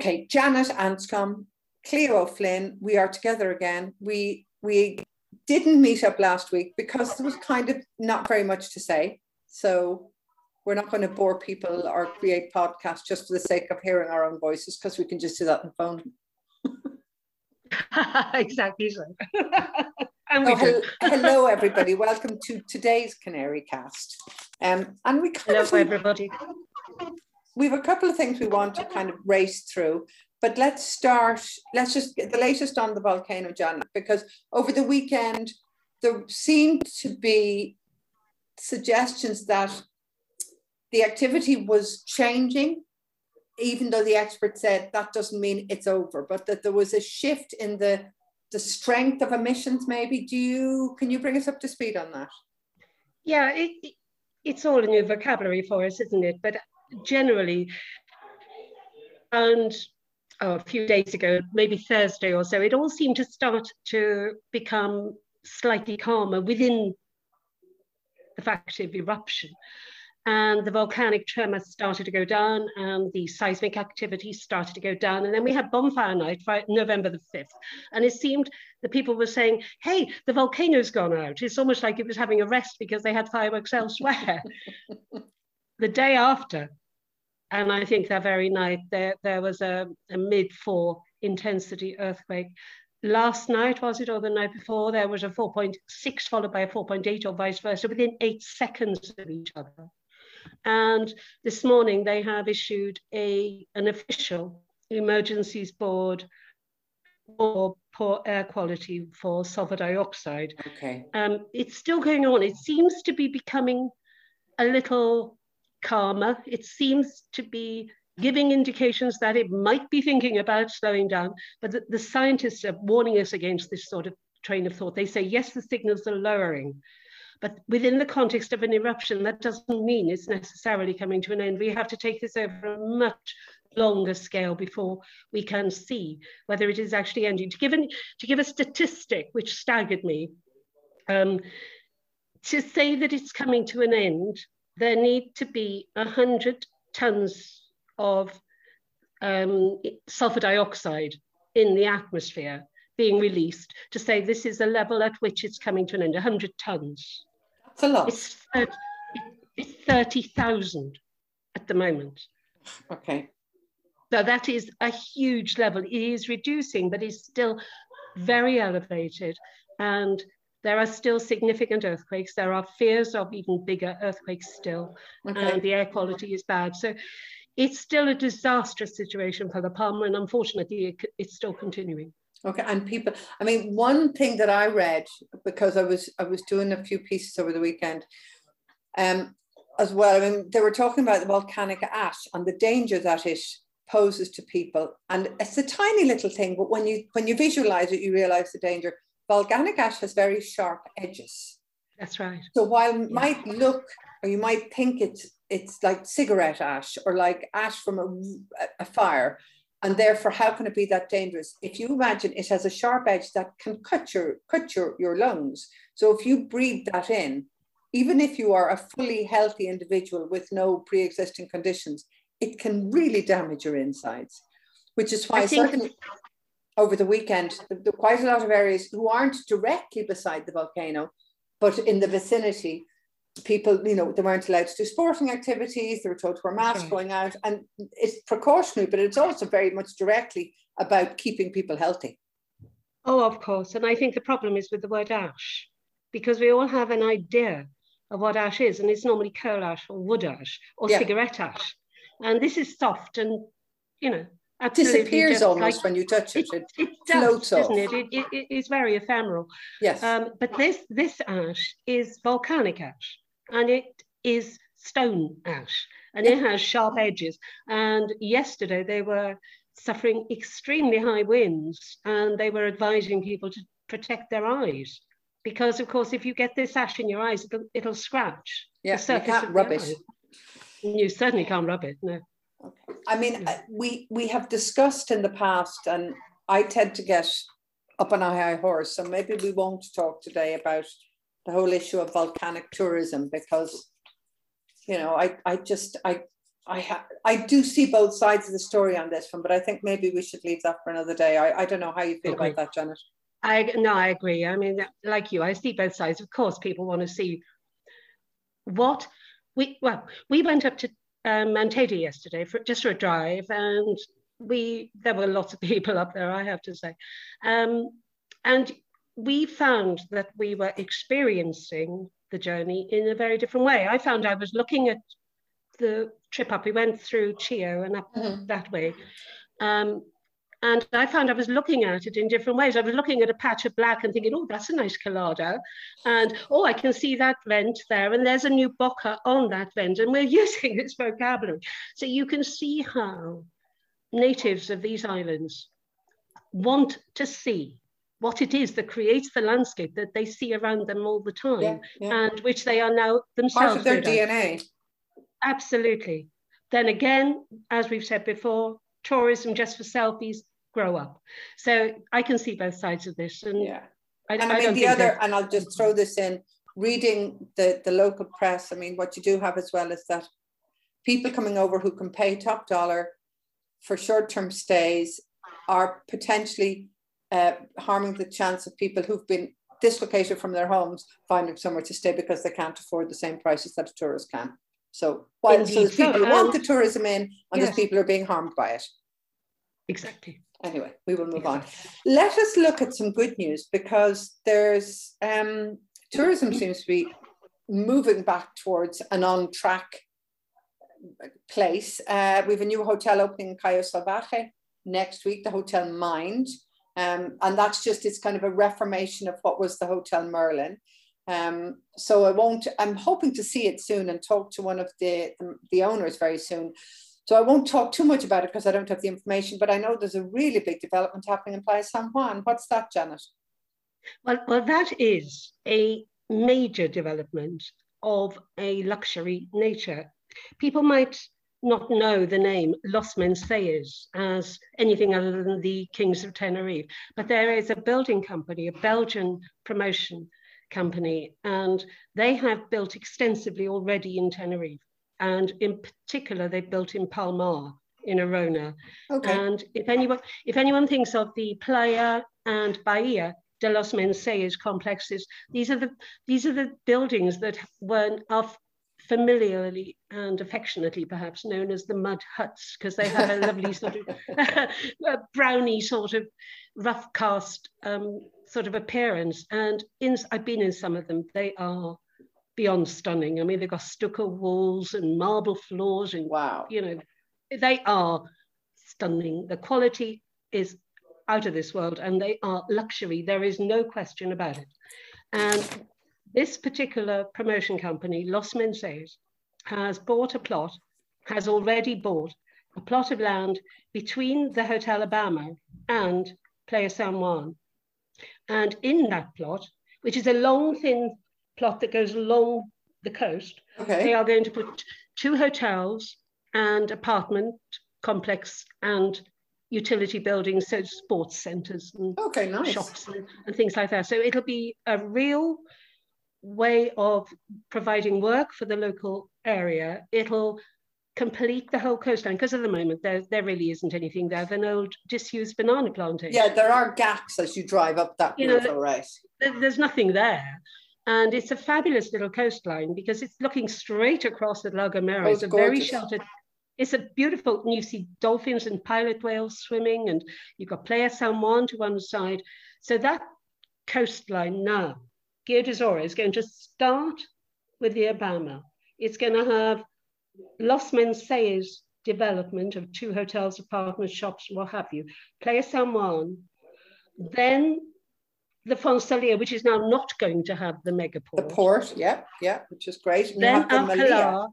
Okay, Janet Anscombe, Cleo Flynn, we are together again. We we didn't meet up last week because there was kind of not very much to say. So we're not going to bore people or create podcasts just for the sake of hearing our own voices because we can just do that on the phone. exactly so. oh, hello, hello, everybody. Welcome to today's Canary Cast. Um, and we hello, of, everybody. We have a couple of things we want to kind of race through. But let's start, let's just get the latest on the volcano, Janet, because over the weekend, there seemed to be suggestions that the activity was changing, even though the expert said that doesn't mean it's over, but that there was a shift in the, the strength of emissions, maybe. Do you, can you bring us up to speed on that? Yeah, it, it's all a new vocabulary for us, isn't it? But generally, and oh, a few days ago, maybe Thursday or so, it all seemed to start to become slightly calmer within the fact of eruption. And the volcanic tremor started to go down, and the seismic activity started to go down. And then we had bonfire night, November the 5th. And it seemed the people were saying, hey, the volcano's gone out. It's almost like it was having a rest because they had fireworks elsewhere. the day after, and I think that very night there, there was a, a mid four intensity earthquake. Last night, was it, or the night before, there was a 4.6 followed by a 4.8 or vice versa within eight seconds of each other. And this morning they have issued a, an official emergencies board for poor air quality for sulfur dioxide. Okay. Um, it's still going on. It seems to be becoming a little calmer. It seems to be giving indications that it might be thinking about slowing down, but the, the, scientists are warning us against this sort of train of thought. They say, yes, the signals are lowering, but within the context of an eruption, that doesn't mean it's necessarily coming to an end. We have to take this over a much longer scale before we can see whether it is actually ending. To give, an, to give a statistic which staggered me, um, to say that it's coming to an end there need to be 100 tons of um, sulfur dioxide in the atmosphere being released to say this is the level at which it's coming to an end, 100 tons. That's a lot. It's, it's 30,000 at the moment. Okay. So that is a huge level. It is reducing, but it's still very elevated. And there are still significant earthquakes. There are fears of even bigger earthquakes still, okay. and the air quality is bad. So it's still a disastrous situation for La Palma, and unfortunately, it, it's still continuing. Okay, and people, I mean, one thing that I read because I was I was doing a few pieces over the weekend, um, as well. I mean, they were talking about the volcanic ash and the danger that it poses to people, and it's a tiny little thing, but when you when you visualize it, you realize the danger volcanic ash has very sharp edges. That's right. So while it might look, or you might think it's it's like cigarette ash or like ash from a, a fire, and therefore how can it be that dangerous? If you imagine it has a sharp edge that can cut your cut your, your lungs. So if you breathe that in, even if you are a fully healthy individual with no pre-existing conditions, it can really damage your insides. Which is why certainly over the weekend, there quite a lot of areas who aren't directly beside the volcano, but in the vicinity, people, you know, they weren't allowed to do sporting activities. They were told to wear masks okay. going out, and it's precautionary, but it's also very much directly about keeping people healthy. Oh, of course. And I think the problem is with the word ash, because we all have an idea of what ash is, and it's normally coal ash or wood ash or yeah. cigarette ash. And this is soft and, you know, it disappears almost like, when you touch it. It, it, it floats does, off. It? It, it? It's very ephemeral. Yes. Um, but this this ash is volcanic ash, and it is stone ash, and it has sharp edges. And yesterday they were suffering extremely high winds, and they were advising people to protect their eyes because, of course, if you get this ash in your eyes, it'll, it'll scratch. Yeah, you can't rub it. You certainly can't rub it. No. Okay. I mean, uh, we we have discussed in the past, and I tend to get up on a high horse, so maybe we won't talk today about the whole issue of volcanic tourism because, you know, I I just I I ha- I do see both sides of the story on this one, but I think maybe we should leave that for another day. I, I don't know how you feel okay. about that, Janet. I no, I agree. I mean, like you, I see both sides. Of course, people want to see what we well. We went up to um, Mantedu yesterday for just for a drive, and we there were lots of people up there. I have to say, um, and we found that we were experiencing the journey in a very different way. I found I was looking at the trip up. We went through Chio and up mm-hmm. that way. Um, and I found I was looking at it in different ways. I was looking at a patch of black and thinking, oh, that's a nice colada. And oh, I can see that vent there. And there's a new boca on that vent. And we're using this vocabulary. So you can see how natives of these islands want to see what it is that creates the landscape that they see around them all the time yeah, yeah. and which they are now themselves. Part of their DNA. Absolutely. Then again, as we've said before, tourism just for selfies grow up. So I can see both sides of this. And yeah. I, and I, I mean the other, and I'll just throw this in, reading the, the local press, I mean, what you do have as well is that people coming over who can pay top dollar for short-term stays are potentially uh, harming the chance of people who've been dislocated from their homes finding somewhere to stay because they can't afford the same prices that a tourist can. So while so people who want the tourism in and yes. there's people are being harmed by it. Exactly. Anyway, we will move on. Let us look at some good news because there's um, tourism seems to be moving back towards an on track place. Uh, we have a new hotel opening in Callao Salvaje next week, the Hotel Mind. Um, and that's just, it's kind of a reformation of what was the Hotel Merlin. Um, so I won't, I'm hoping to see it soon and talk to one of the, the, the owners very soon. So I won't talk too much about it because I don't have the information, but I know there's a really big development happening in Playa San Juan. What's that, Janet? Well, well, that is a major development of a luxury nature. People might not know the name Los Menceyes as anything other than the Kings of Tenerife, but there is a building company, a Belgian promotion company, and they have built extensively already in Tenerife. And in particular, they built in Palm-Mar in Arona. Okay. And if anyone, if anyone thinks of the Playa and Bahia de los Menceyes complexes, these are the these are the buildings that were of familiarly and affectionately perhaps known as the mud huts because they have a lovely sort of brownie sort of rough cast um, sort of appearance. And in, I've been in some of them. They are beyond stunning. I mean, they've got stucco walls and marble floors, and wow, you know, they are stunning. The quality is out of this world, and they are luxury. There is no question about it. And this particular promotion company, Los Menceyes, has bought a plot, has already bought a plot of land between the Hotel Abama and Playa San Juan. And in that plot, which is a long, thin plot that goes along the coast, okay. they are going to put two hotels and apartment complex and utility buildings, so sports centres and okay, nice. shops and, and, things like that. So it'll be a real way of providing work for the local area. It'll complete the whole coastline because at the moment there, there really isn't anything there. There's An old disused banana plantation. Yeah, there are gaps as you drive up that you river, know, right? There's nothing there. And it's a fabulous little coastline because it's looking straight across the La Gomera. Oh, it's, it's a very sheltered, it's a beautiful, and you see dolphins and pilot whales swimming and you've got Playa San Juan to one side. So that coastline now Guía de Isora is going to start with the Abama. It's going to have Los Menceyes development of two hotels, apartments, shops, what have you. Playa San Juan. Then the Fonsalia, which is now not going to have the megaport. The port, yeah, yeah, which is great. And then Alcalá.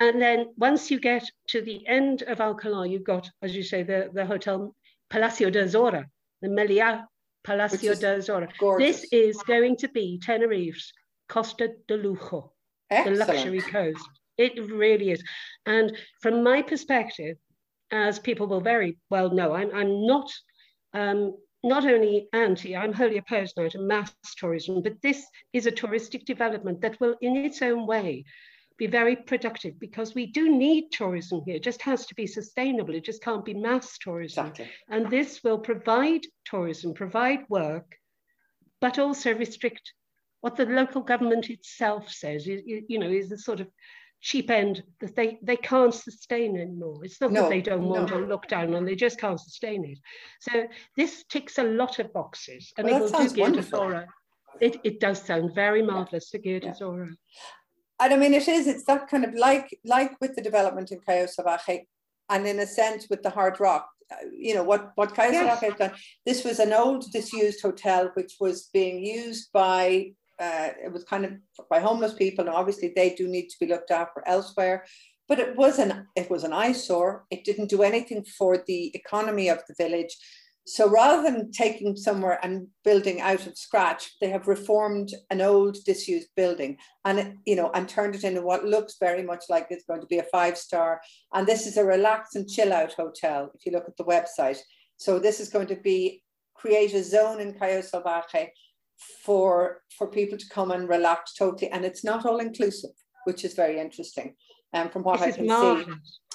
And then once you get to the end of Alcalá, you've got, as you say, the, the hotel Palacio de Isora, the Meliá Palacio de Isora. This is going to be Tenerife's Costa de Lujo, Excellent. the luxury coast. It really is. And from my perspective, as people will very well know, I'm, I'm not um, not only anti, I'm wholly opposed now to mass tourism, but this is a touristic development that will, in its own way, be very productive because we do need tourism here. It just has to be sustainable. It just can't be mass tourism. Exactly. And this will provide tourism, provide work, but also restrict what the local government itself says. You, you know, is the sort of cheap end that they, they can't sustain anymore. It's not no, that they don't want no. to look down on, they just can't sustain it. So this ticks a lot of boxes and well, it will do It, it does sound very marvellous for Geert yeah. And I mean, it is, it's that kind of like, like with the development in Callao Salvaje and in a sense with the hard rock, uh, you know, what, what Cayo yes. Has done, this was an old disused hotel which was being used by uh, it was kind of by homeless people, and obviously they do need to be looked after elsewhere. But it was an it was an eyesore. It didn't do anything for the economy of the village. So rather than taking somewhere and building out of scratch, they have reformed an old disused building and you know and turned it into what looks very much like it's going to be a five star. And this is a relax and chill out hotel. If you look at the website, so this is going to be create a zone in Callao Salvaje for for people to come and relax totally. And it's not all inclusive which is very interesting and um, from what this i can see.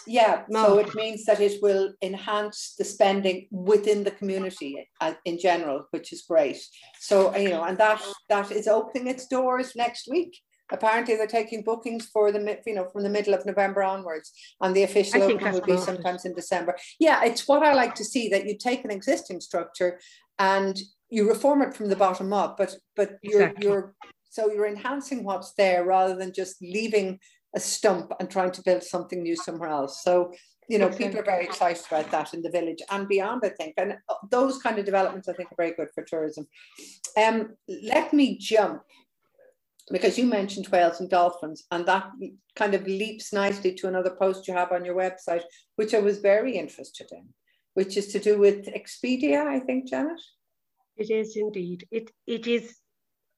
Yeah so it means that it will enhance the spending within the community uh, in general which is great. So you know and that that is opening its doors next week. Apparently they're taking bookings for the you know from the middle of november onwards and the official opening will be sometimes in december. Yeah it's what i like to see that you take an existing structure and you reform it from the bottom up, but but you're exactly. you're so you're enhancing what's there rather than just leaving a stump and trying to build something new somewhere else. So you know, people are very excited about that in the village and beyond, I think. And those kind of developments, I think, are very good for tourism. Um, let me jump because you mentioned whales and dolphins, and that kind of leaps nicely to another post you have on your website, which I was very interested in, which is to do with Expedia, I think, Janet. It is indeed. It it is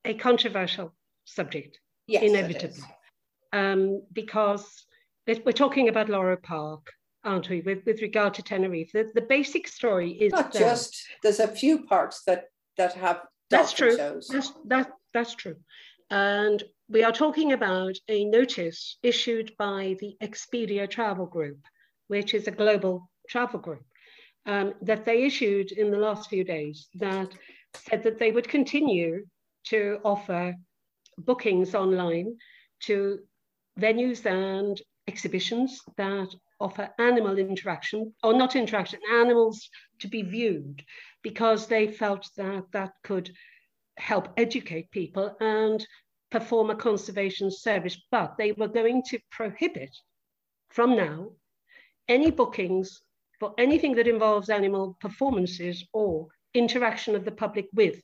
a controversial subject, yes, inevitably, um, because we're talking about Loro Park, aren't we? With with regard to Tenerife, the, the basic story is not that, just. There's a few parts that that have that's true. That's, that that's true, and we are talking about a notice issued by the Expedia Travel Group, which is a global travel group um, that they issued in the last few days that said that they would continue to offer bookings online to venues and exhibitions that offer animal interaction, or not interaction, animals to be viewed, because they felt that that could help educate people and perform a conservation service. But they were going to prohibit from now any bookings for anything that involves animal performances or interaction of the public with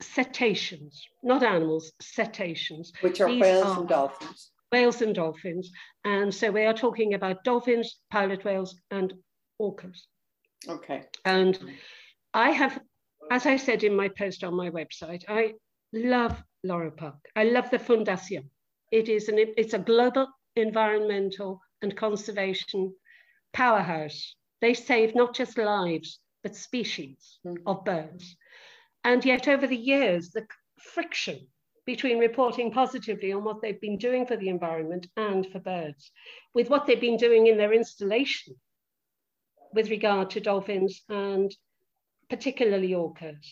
cetaceans, not animals, cetaceans. Which are These whales are and dolphins. Whales and dolphins. And so we are talking about dolphins, pilot whales, and orcas. Okay. And I have, as I said in my post on my website, I love Loro Park. I love the Fundación. It is an, it's a global environmental and conservation powerhouse. They save not just lives, but species mm. of birds. And yet, over the years, the friction between reporting positively on what they've been doing for the environment and for birds, with what they've been doing in their installation with regard to dolphins and particularly orcas,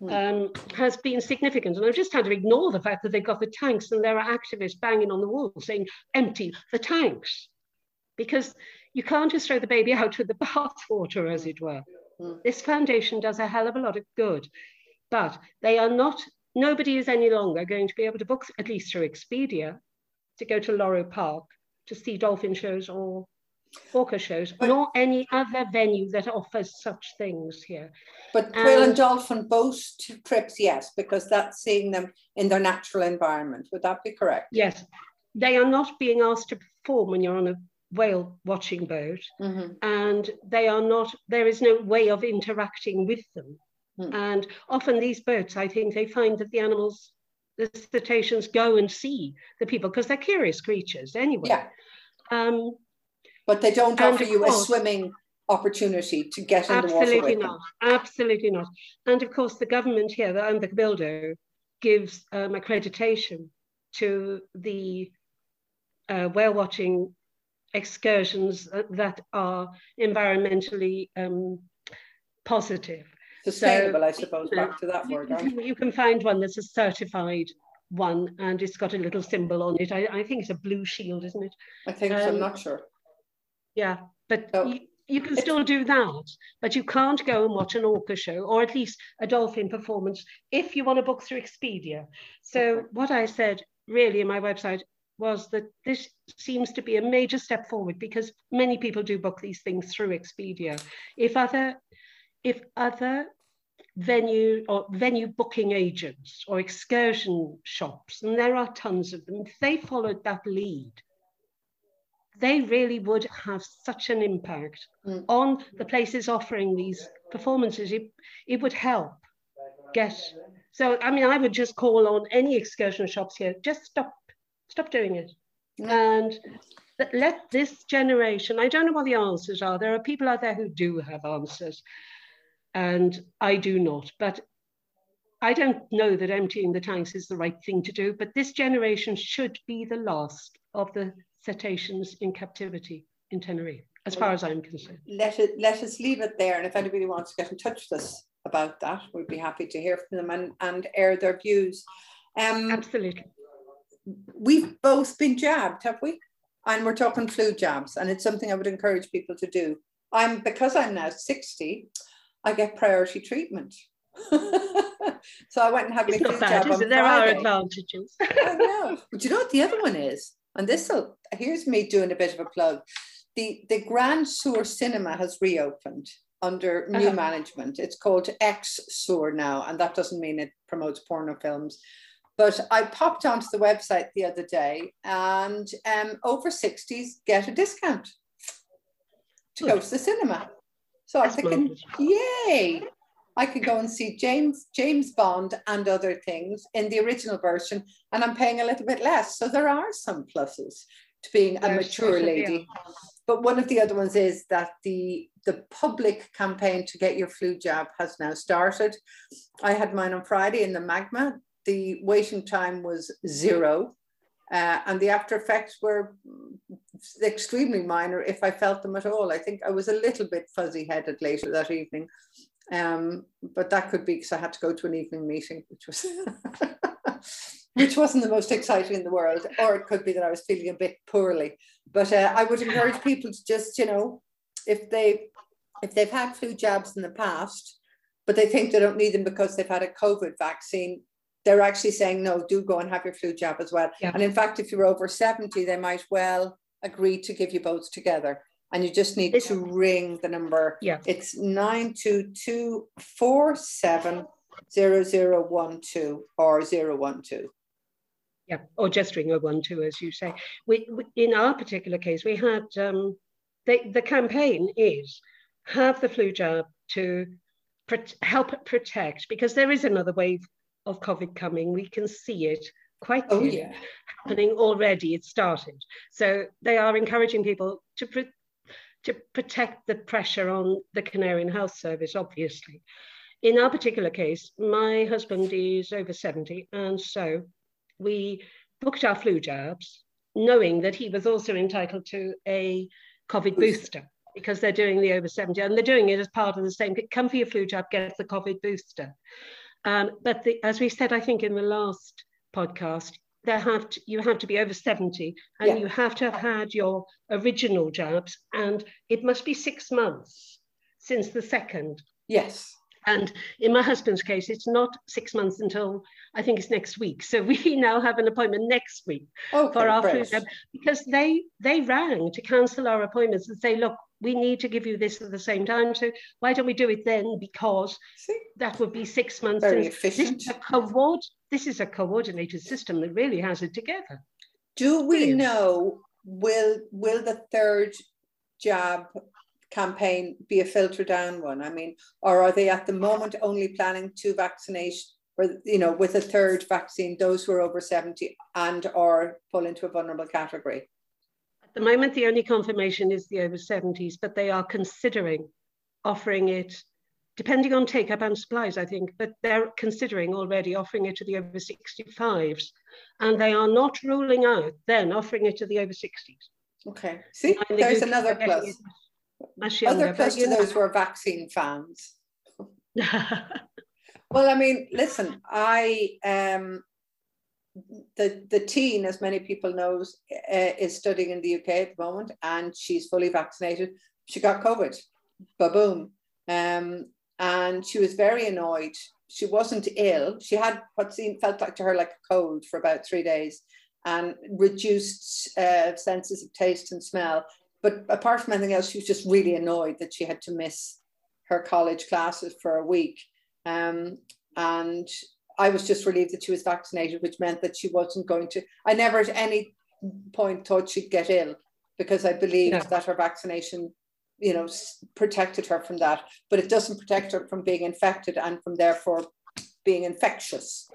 mm. um, has been significant. And I've just had to ignore the fact that they've got the tanks and there are activists banging on the wall saying, empty the tanks. Because you can't just throw the baby out with the bathwater, as it were. Mm. This foundation does a hell of a lot of good, but they are not, nobody is any longer going to be able to book, at least through Expedia, to go to Loro Park to see dolphin shows or orca shows, but, nor any other venue that offers such things here. But and, whale and dolphin both trips, yes, because that's seeing them in their natural environment. Would that be correct? Yes. They are not being asked to perform when you're on a whale watching boat mm-hmm. and they are not there is no way of interacting with them mm. and often these boats i think they find that the animals the cetaceans go and see the people because they're curious creatures anyway yeah. Um, but they don't offer you course, a swimming opportunity to get in the water absolutely not absolutely not and of course the government here the, and the cabildo gives um, accreditation to the uh, whale watching excursions that are environmentally um, positive. Sustainable, so, I suppose, back to that word. You, you can find one that's a certified one and it's got a little symbol on it. I, I think it's a blue shield, isn't it? I think um, so, I'm um, not sure. Yeah, but so, you, you can still do that, but you can't go and watch an orca show or at least a dolphin performance if you want to book through Expedia. So okay. what I said really in my website was that this seems to be a major step forward because many people do book these things through Expedia. If other if other venue or venue booking agents or excursion shops, and there are tons of them, if they followed that lead, they really would have such an impact mm. on the places offering these performances. It, it would help get. So, I mean, I would just call on any excursion shops here, just stop, stop doing it. Mm. And let this generation, I don't know what the answers are. There are people out there who do have answers and I do not. But I don't know that emptying the tanks is the right thing to do, but this generation should be the last of the cetaceans in captivity in Tenerife, as far as I'm concerned. Let it let us leave it there. And if anybody wants to get in touch with us about that, we'd be happy to hear from them and, and air their views. Um, Absolutely. We've both been jabbed, have we? And we're talking flu jabs, and it's something I would encourage people to do. I'm because I'm now 60, I get priority treatment. so I went and had it's my flu bad, jab on There Friday. are advantages. I know. But you know what the other one is? And this will here's me doing a bit of a plug. The the Grand Sur Cinema has reopened under new uh-huh. management. It's called X Sur now, and that doesn't mean it promotes porno films. But I popped onto the website the other day, and um, over 60s get a discount to go to the cinema. So I'm thinking, yay! I could go and see James James Bond and other things in the original version, and I'm paying a little bit less. So there are some pluses to being a mature lady. But one of the other ones is that the the public campaign to get your flu jab has now started. I had mine on Friday in the magma. The waiting time was zero. Uh, and the after effects were extremely minor if I felt them at all. I think I was a little bit fuzzy headed later that evening. Um, but that could be because I had to go to an evening meeting, which was which wasn't the most exciting in the world, or it could be that I was feeling a bit poorly. But uh, I would encourage people to just, you know, if they if they've had flu jabs in the past, but they think they don't need them because they've had a COVID vaccine, they're actually saying no, do go and have your flu jab as well. Yeah. And in fact, if you're over 70, they might well agree to give you both together. And you just need to ring the number. Yeah. It's 92247 0012 or 012. Yeah, or just ring a one two, as you say. We, we, in our particular case, we had um, they, the campaign is have the flu jab to help protect because there is another wave of COVID coming. We can see it quite oh, yeah. happening already. It started. So they are encouraging people to, pr to protect the pressure on the Canarian Health Service, obviously. In our particular case, my husband is over 70, and so we booked our flu jabs, knowing that he was also entitled to a COVID booster because they're doing the over 70 and they're doing it as part of the same come for your flu jab, get the COVID booster. Um, but the, as we said, I think in the last podcast, there have to, you have to be over 70 and yeah. you have to have had your original jabs and it must be six months since the second. Yes. And in my husband's case, it's not six months until I think it's next week. So we now have an appointment next week okay, for our flu jab because they they rang to cancel our appointments and say, look, we need to give you this at the same time. So why don't we do it then? Because See? that would be six months. Very efficient. This is, co this is a coordinated system that really has it together. Do we Brilliant. know will will the third jab campaign be a filter down one? I mean, or are they at the moment only planning to vaccinate or you know with a third vaccine those who are over 70 and or fall into a vulnerable category? The moment, the only confirmation is the over 70s, but they are considering offering it depending on take up and supplies, I think, but they're considering already offering it to the over 65s. And they are not ruling out then offering it to the over 60s. Okay. See, there's another plus. Other plus to those who are vaccine fans. well, I mean, listen, I um, the the teen, as many people knows, uh, is studying in the UK at the moment, and she's fully vaccinated. She got COVID, ba boom, um, and she was very annoyed. She wasn't ill. She had what seemed felt like to her like a cold for about three days, and reduced uh, senses of taste and smell. But apart from anything else, she was just really annoyed that she had to miss her college classes for a week. Um, and I was just relieved that she was vaccinated, which meant that she wasn't going to. I never at any point thought she'd get ill because I believed yeah. that her vaccination, you know, protected her from that. But it doesn't protect her from being infected and from therefore being infectious.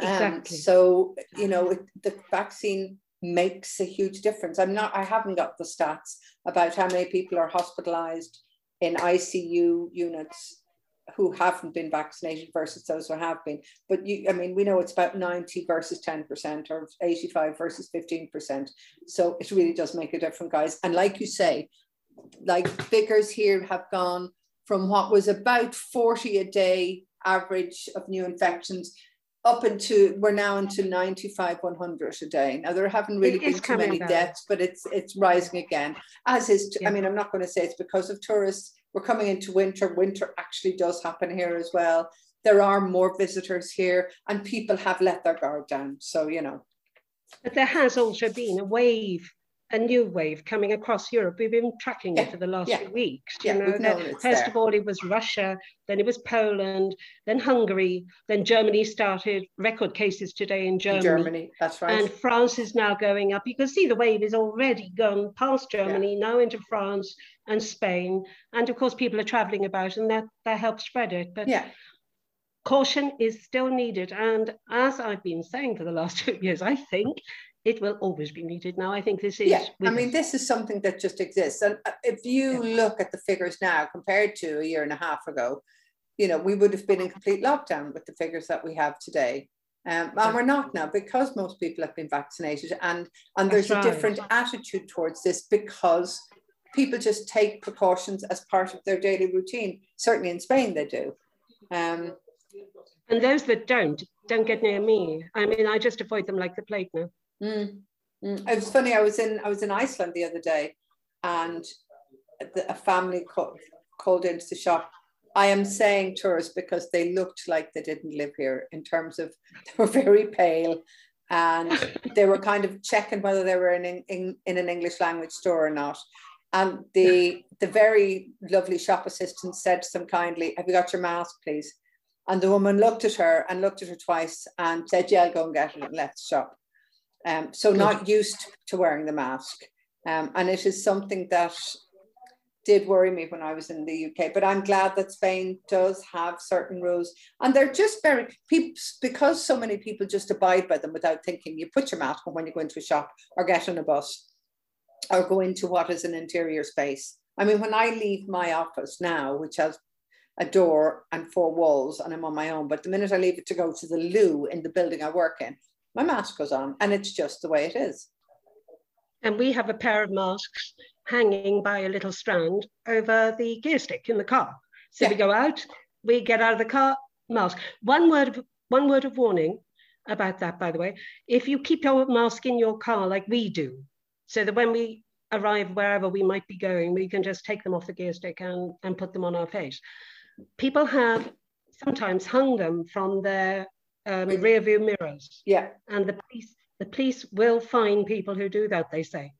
Um, exactly. Um, so you know, it, the vaccine makes a huge difference. I'm not. I haven't got the stats about how many people are hospitalized in ICU units who haven't been vaccinated versus those who have been. But you, I mean, we know it's about 90 versus 10% or 85 versus 15%. So it really does make a difference, guys. And like you say, like figures here have gone from what was about 40 a day average of new infections up into we're now into 95 100 a day now there haven't really been too many down. deaths but it's it's rising again as is yeah. i mean i'm not going to say it's because of tourists we're coming into winter. Winter actually does happen here as well. There are more visitors here, and people have let their guard down. So, you know. But there has also been a wave, a new wave coming across Europe. We've been tracking yeah. it for the last yeah. few weeks. You yeah, know, first there. of all, it was Russia, then it was Poland, then Hungary, then Germany started record cases today in Germany. Germany, that's right. And France is now going up. You can see the wave is already gone past Germany, now into France, and Spain. And of course, people are traveling about and that, that helps spread it. But yeah. caution is still needed. And as I've been saying for the last two years, I think it will always be needed now. I think this is. Yeah, I mean, this is something that just exists. And uh, if you yeah. look at the figures now compared to a year and a half ago, you know, we would have been in complete lockdown with the figures that we have today. Um, and we're not now because most people have been vaccinated and and there's right. a different attitude towards this because people just take precautions as part of their daily routine. Certainly in Spain, they do. Um, and those that don't, don't get near me. I mean, I just avoid them like the plague now. Mm, mm. It was funny. I was in I was in Iceland the other day, and the, a family called, called into the shop. I am saying tourists because they looked like they didn't live here. In terms of, they were very pale, and they were kind of checking whether they were in, in, in an English language store or not. And the the very lovely shop assistant said to them kindly, "Have you got your mask, please?" And the woman looked at her and looked at her twice and said, "Yeah, I'll go and get it," and left the shop. Um, so not used to wearing the mask, um, and it is something that did worry me when I was in the UK. But I'm glad that Spain does have certain rules, and they're just very people because so many people just abide by them without thinking. You put your mask on when you go into a shop or get on a bus or go into what is an interior space. I mean, when I leave my office now, which has a door and four walls, and I'm on my own, but the minute I leave it to go to the loo in the building I work in, my mask goes on, and it's just the way it is. And we have a pair of masks hanging by a little strand over the gear stick in the car. So yeah. we go out, we get out of the car, mask. One word of one word of warning about that, by the way. If you keep your mask in your car like we do, so that when we arrive wherever we might be going, we can just take them off the gear stick and, and put them on our face. People have sometimes hung them from their um, rear view mirrors. Yeah. And the police, the police will fine people who do that, they say.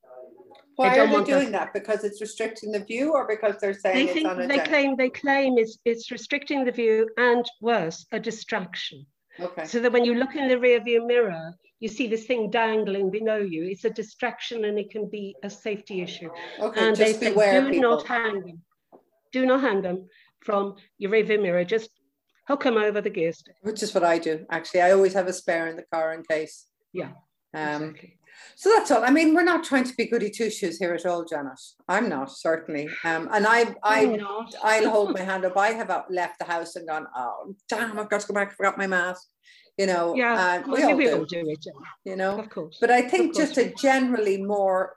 Why they are they doing that? Because it's restricting the view or because they're saying they think they claim they claim it's it's restricting the view and worse, a distraction. Okay. So that when you look in the rear view mirror, you see this thing dangling below you. It's a distraction and it can be a safety issue. Okay, and just they say, do people. not hang them. Do not hang them from your rear view mirror. Just hook them over the gear stick. Which is what I do, actually. I always have a spare in the car in case. Yeah. Um, exactly. So that's all. I mean, we're not trying to be goody two shoes here at all, Janet. I'm not certainly. Um, and I, I, I'll hold my hand up. I have left the house and gone, oh damn, I've got to go back. I forgot my mask. You know, yeah, we, all, we do. all do it. You know, of course. But I think just a generally more.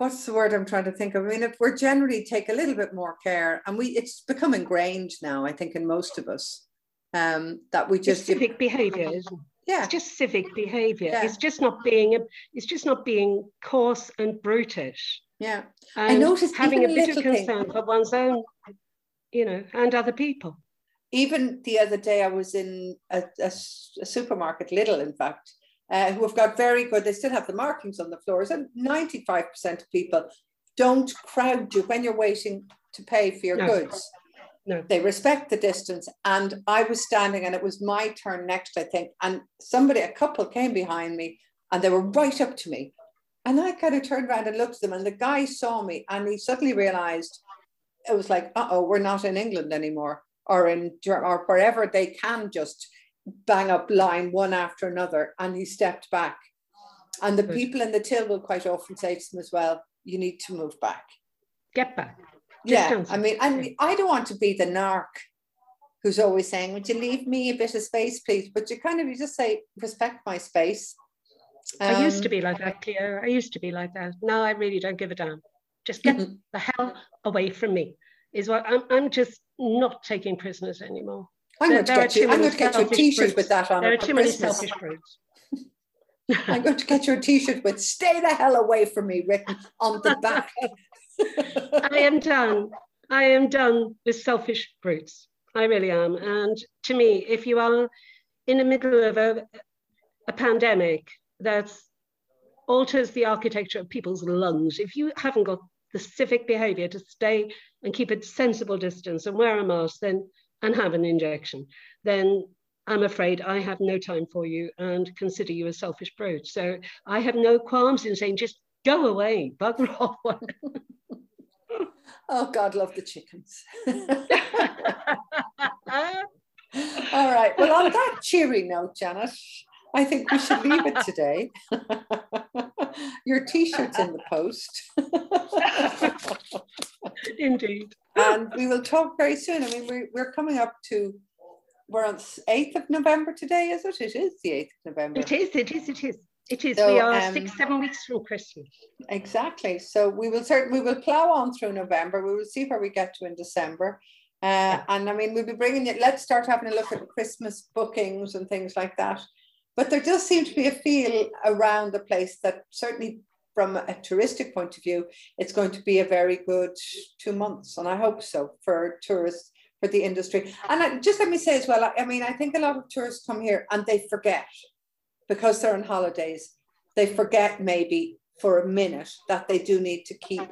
What's the word I'm trying to think of? I mean, if we're generally take a little bit more care, and we, it's become ingrained now. I think in most of us, um, that we just civic behaviour, yeah. It's just civic behavior. Yeah. It's just not being it's just not being coarse and brutish. Yeah. And I noticed having a bit of concern thing. for one's own, you know, and other people. Even the other day, I was in a, a, a supermarket, Lidl, in fact, uh, who have got very good, they still have the markings on the floors, and 95% of people don't crowd you when you're waiting to pay for your no. goods. No. They respect the distance. And I was standing and it was my turn next, I think. And somebody, a couple came behind me and they were right up to me. And I kind of turned around and looked at them. And the guy saw me and he suddenly realized it was like, uh oh, we're not in England anymore or in or wherever they can just bang up line one after another. And he stepped back. And the Good. people in the till will quite often say to them as well, you need to move back. Get back yeah, I mean, I I don't want to be the narc who's always saying, "Would you leave me a bit of space, please?" But you kind of you just say, "Respect my space." Um, I used to be um, like that, Cleo. I used to be like that. Now I really don't give a damn. Just get mm-hmm. the hell away from me. Is what I'm. I'm just not taking prisoners anymore. I'm going to get you. I'm going to get you a T-shirt with that on. There are too many selfish brutes. I'm going to get you a T-shirt with "Stay the hell away from me" written on the back. I am done. I am done with selfish brutes. I really am. And to me, if you are in the middle of a, a pandemic that alters the architecture of people's lungs, if you haven't got the civic behavior to stay and keep a sensible distance and wear a mask then and have an injection, then I'm afraid I have no time for you and consider you a selfish brute. So I have no qualms in saying just go away, bugger off. Oh, God love the chickens. All right. Well, on that cheery note, Janet, I think we should leave it today. Your t-shirt's in the post. Indeed. And we will talk very soon. I mean, we're, we're coming up to, we're on 8th of November today, is it? It is the 8th of November. It is, it is, it is. It is. So, we are um, six, seven weeks from Christmas. Exactly. So we will certainly we will plow on through November. We will see where we get to in December. Uh, and I mean, we'll be bringing it. Let's start having a look at Christmas bookings and things like that. But there does seem to be a feel around the place that certainly from a touristic point of view, it's going to be a very good two months. And I hope so for tourists, for the industry. And I, just let me say as well, I mean, I think a lot of tourists come here and they forget because they're on holidays, they forget maybe for a minute that they do need to keep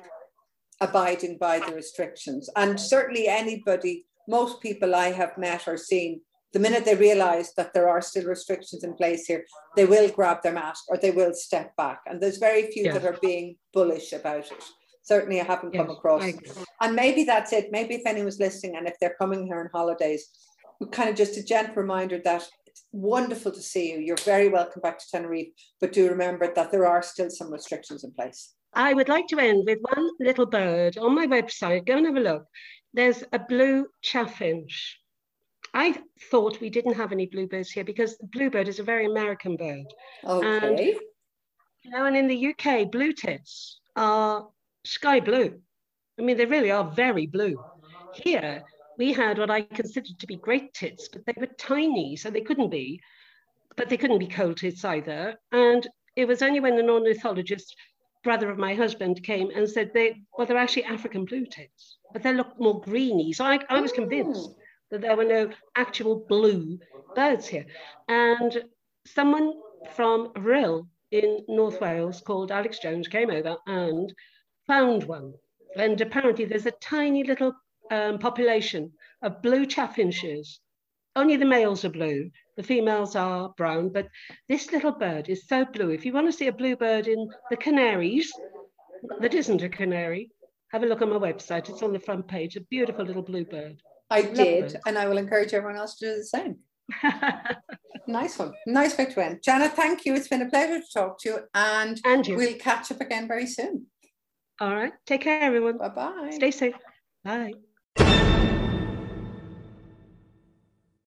abiding by the restrictions. And certainly anybody, most people I have met or seen, the minute they realize that there are still restrictions in place here, they will grab their mask or they will step back. And there's very few that are being bullish about it. Certainly, I haven't yes, come across. And maybe that's it. Maybe if anyone's listening and if they're coming here on holidays, kind of just a gentle reminder that it's wonderful to see you. You're very welcome back to Tenerife, but do remember that there are still some restrictions in place. I would like to end with one little bird on my website. Go and have a look. There's a blue chaffinch. I thought we didn't have any bluebirds here because the bluebird is a very American bird. Okay. And, you know, and in the UK, blue tits are sky blue. I mean, they really are very blue. Here, we had what I considered to be great tits, but they were tiny, so they couldn't be, but they couldn't be coal tits either. And it was only when an ornithologist, brother of my husband, came and said they, well, they're actually African blue tits, but they look more greeny. So I, I was mm. convinced that there were no actual blue birds here. And someone from Rhyl in North Wales called Alex Jones came over and found one. And apparently there's a tiny little um, population of blue chaffinches. Only the males are blue, the females are brown, but this little bird is so blue. If you want to see a blue bird in the Canaries, that isn't a canary, have a look on my website. It's on the front page, a beautiful little blue bird. I did, and I will encourage everyone else to do the same. Nice one. Nice way to end. Jana, thank you. It's been a pleasure to talk to you. And, and you. we'll catch up again very soon. All right. Take care, everyone. Bye bye. Stay safe. Bye.